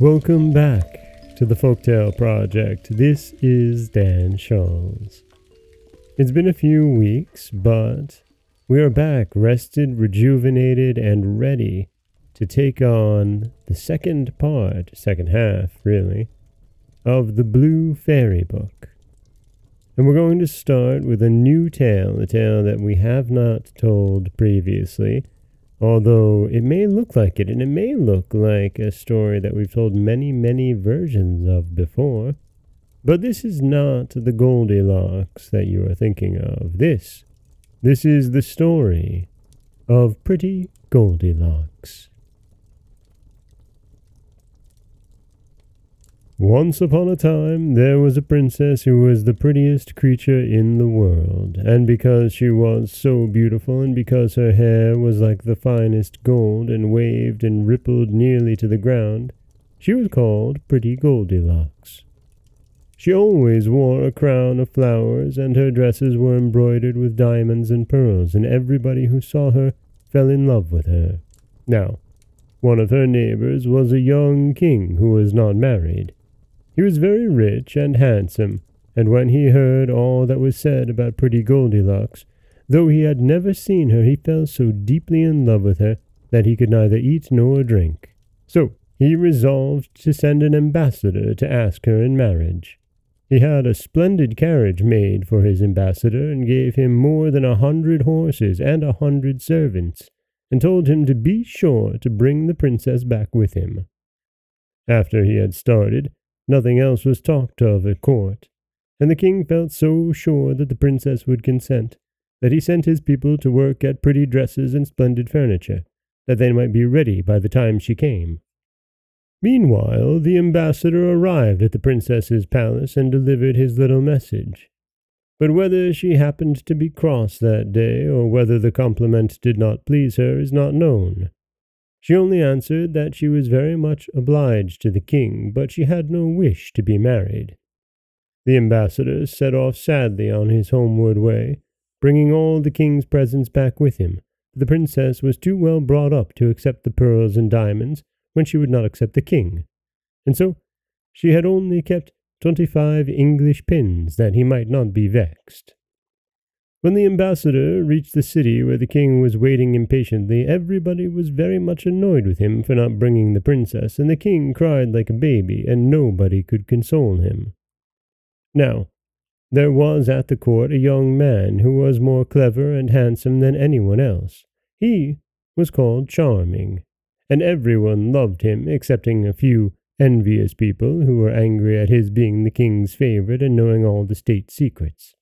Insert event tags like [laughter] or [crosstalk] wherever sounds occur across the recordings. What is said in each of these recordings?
Welcome back to the Folktale Project. This is Dan Scholz. It's been a few weeks, but we are back, rested, rejuvenated, and ready to take on the second part, second half, really, of the Blue Fairy Book. And we're going to start with a new tale, a tale that we have not told previously, although it may look like it, and it may look like a story that we've told many, many versions of before. But this is not the Goldilocks that you are thinking of. This, this is the story of Pretty Goldilocks. Once upon a time there was a princess who was the prettiest creature in the world, and because she was so beautiful, and because her hair was like the finest gold, and waved and rippled nearly to the ground, she was called Pretty Goldilocks. She always wore a crown of flowers, and her dresses were embroidered with diamonds and pearls, and everybody who saw her fell in love with her. Now, one of her neighbors was a young king who was not married. He was very rich and handsome, and when he heard all that was said about pretty Goldilocks, though he had never seen her, he fell so deeply in love with her that he could neither eat nor drink. So he resolved to send an ambassador to ask her in marriage. He had a splendid carriage made for his ambassador, and gave him more than a hundred horses and a hundred servants, and told him to be sure to bring the princess back with him. After he had started, Nothing else was talked of at court, and the king felt so sure that the princess would consent that he sent his people to work at pretty dresses and splendid furniture, that they might be ready by the time she came. Meanwhile, the ambassador arrived at the princess's palace and delivered his little message. But whether she happened to be cross that day, or whether the compliment did not please her, is not known. She only answered that she was very much obliged to the king, but she had no wish to be married. The ambassador set off sadly on his homeward way, bringing all the king's presents back with him. The princess was too well brought up to accept the pearls and diamonds when she would not accept the king, and so she had only kept twenty-five English pins that he might not be vexed. When the ambassador reached the city where the king was waiting impatiently, everybody was very much annoyed with him for not bringing the princess, and the king cried like a baby, and nobody could console him. Now, there was at the court a young man who was more clever and handsome than anyone else. He was called Charming, and everyone loved him excepting a few envious people who were angry at his being the king's favorite and knowing all the state secrets.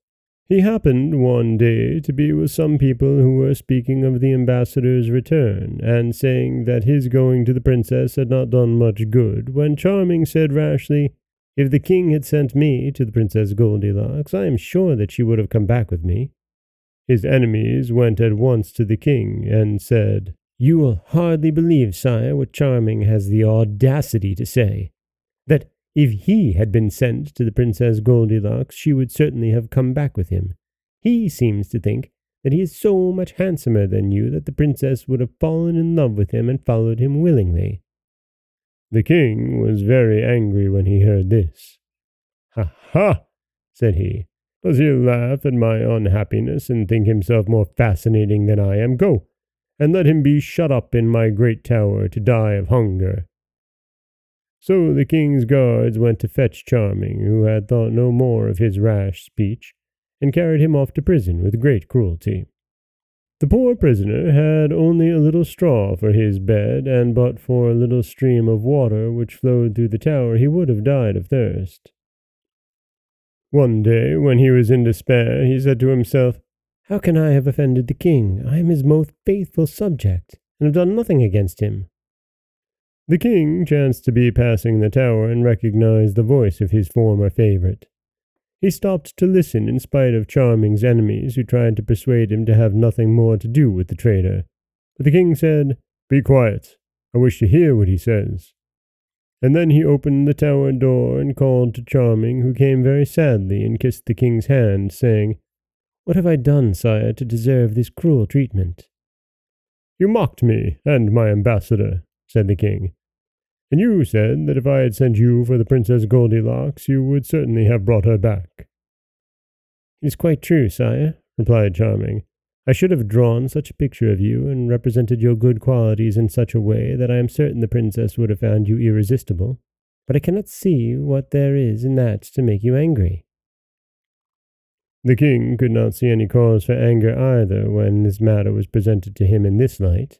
He happened one day to be with some people who were speaking of the ambassador's return, and saying that his going to the princess had not done much good, when Charming said rashly, If the king had sent me to the Princess Goldilocks, I am sure that she would have come back with me. His enemies went at once to the king, and said, You will hardly believe, sire, what Charming has the audacity to say. That if he had been sent to the Princess Goldilocks, she would certainly have come back with him. He seems to think that he is so much handsomer than you that the princess would have fallen in love with him and followed him willingly. The king was very angry when he heard this. Ha ha! said he. Does he laugh at my unhappiness and think himself more fascinating than I am? Go, and let him be shut up in my great tower to die of hunger. So the king's guards went to fetch Charming, who had thought no more of his rash speech, and carried him off to prison with great cruelty. The poor prisoner had only a little straw for his bed, and but for a little stream of water which flowed through the tower he would have died of thirst. One day, when he was in despair, he said to himself, How can I have offended the king? I am his most faithful subject, and have done nothing against him. The king chanced to be passing the tower and recognized the voice of his former favorite. He stopped to listen in spite of Charming's enemies, who tried to persuade him to have nothing more to do with the traitor. But the king said, Be quiet. I wish to hear what he says. And then he opened the tower door and called to Charming, who came very sadly and kissed the king's hand, saying, What have I done, sire, to deserve this cruel treatment? You mocked me and my ambassador, said the king, And you said that if I had sent you for the Princess Goldilocks, you would certainly have brought her back. It is quite true, sire, replied Charming. I should have drawn such a picture of you and represented your good qualities in such a way that I am certain the princess would have found you irresistible. But I cannot see what there is in that to make you angry. The king could not see any cause for anger either when this matter was presented to him in this light,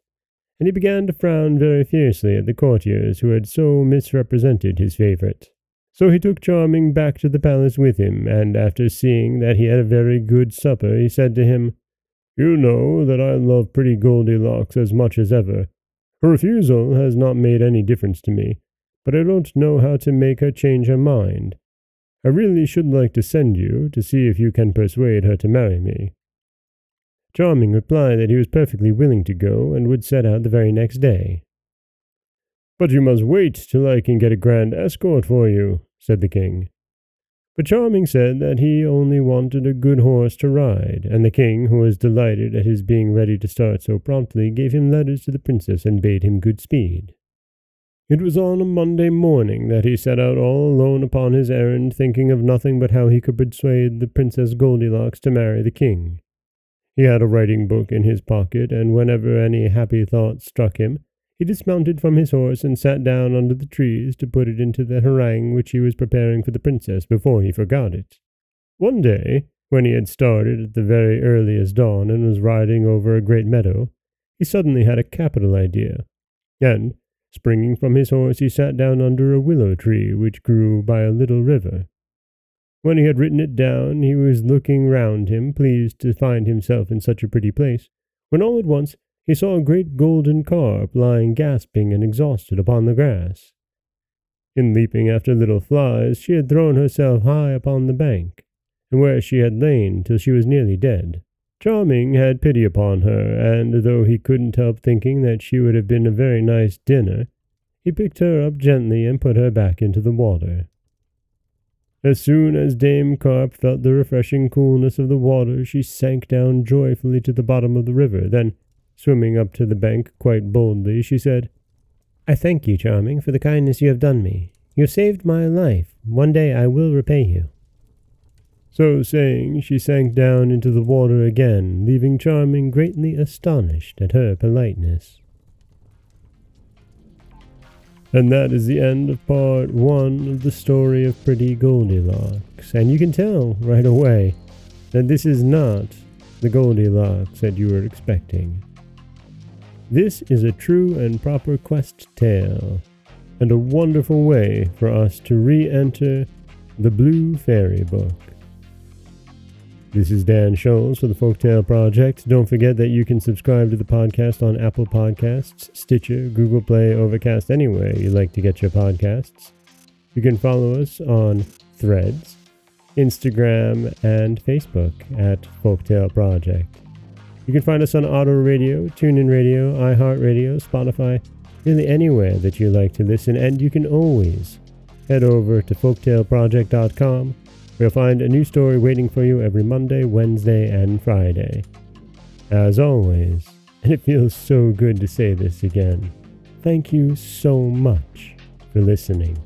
and he began to frown very fiercely at the courtiers who had so misrepresented his favourite. So he took Charming back to the palace with him, and after seeing that he had a very good supper, he said to him, You know that I love pretty Goldilocks as much as ever. Her refusal has not made any difference to me, but I don't know how to make her change her mind. I really should like to send you to see if you can persuade her to marry me. Charming replied that he was perfectly willing to go and would set out the very next day. But you must wait till I can get a grand escort for you, said the king. But Charming said that he only wanted a good horse to ride, and the king, who was delighted at his being ready to start so promptly, gave him letters to the princess and bade him good speed. It was on a Monday morning that he set out all alone upon his errand, thinking of nothing but how he could persuade the Princess Goldilocks to marry the king. He had a writing book in his pocket, and whenever any happy thought struck him, he dismounted from his horse and sat down under the trees to put it into the harangue which he was preparing for the princess before he forgot it. One day, when he had started at the very earliest dawn and was riding over a great meadow, he suddenly had a capital idea, and, springing from his horse, he sat down under a willow tree which grew by a little river. When he had written it down, he was looking round him, pleased to find himself in such a pretty place, when all at once he saw a great golden carp lying gasping and exhausted upon the grass. In leaping after little flies, she had thrown herself high upon the bank, and where she had lain till she was nearly dead. Charming had pity upon her, and though he couldn't help thinking that she would have been a very nice dinner, he picked her up gently and put her back into the water. As soon as Dame Carp felt the refreshing coolness of the water, she sank down joyfully to the bottom of the river. Then, swimming up to the bank quite boldly, she said, I thank you, Charming, for the kindness you have done me. You saved my life. One day I will repay you. So saying, she sank down into the water again, leaving Charming greatly astonished at her politeness. And that is the end of part one of the story of Pretty Goldilocks. And you can tell right away that this is not the Goldilocks that you were expecting. This is a true and proper quest tale, and a wonderful way for us to re enter the Blue Fairy Book. This is Dan Scholz for the Folktale Project. Don't forget that you can subscribe to the podcast on Apple Podcasts, Stitcher, Google Play, Overcast, anywhere you like to get your podcasts. You can follow us on Threads, Instagram, and Facebook at Folktale Project. You can find us on Auto Radio, TuneIn Radio, iHeartRadio, Spotify, really anywhere that you like to listen, and you can always head over to folktaleproject.com You'll find a new story waiting for you every Monday, Wednesday, and Friday. As always, [laughs] and it feels so good to say this again, thank you so much for listening.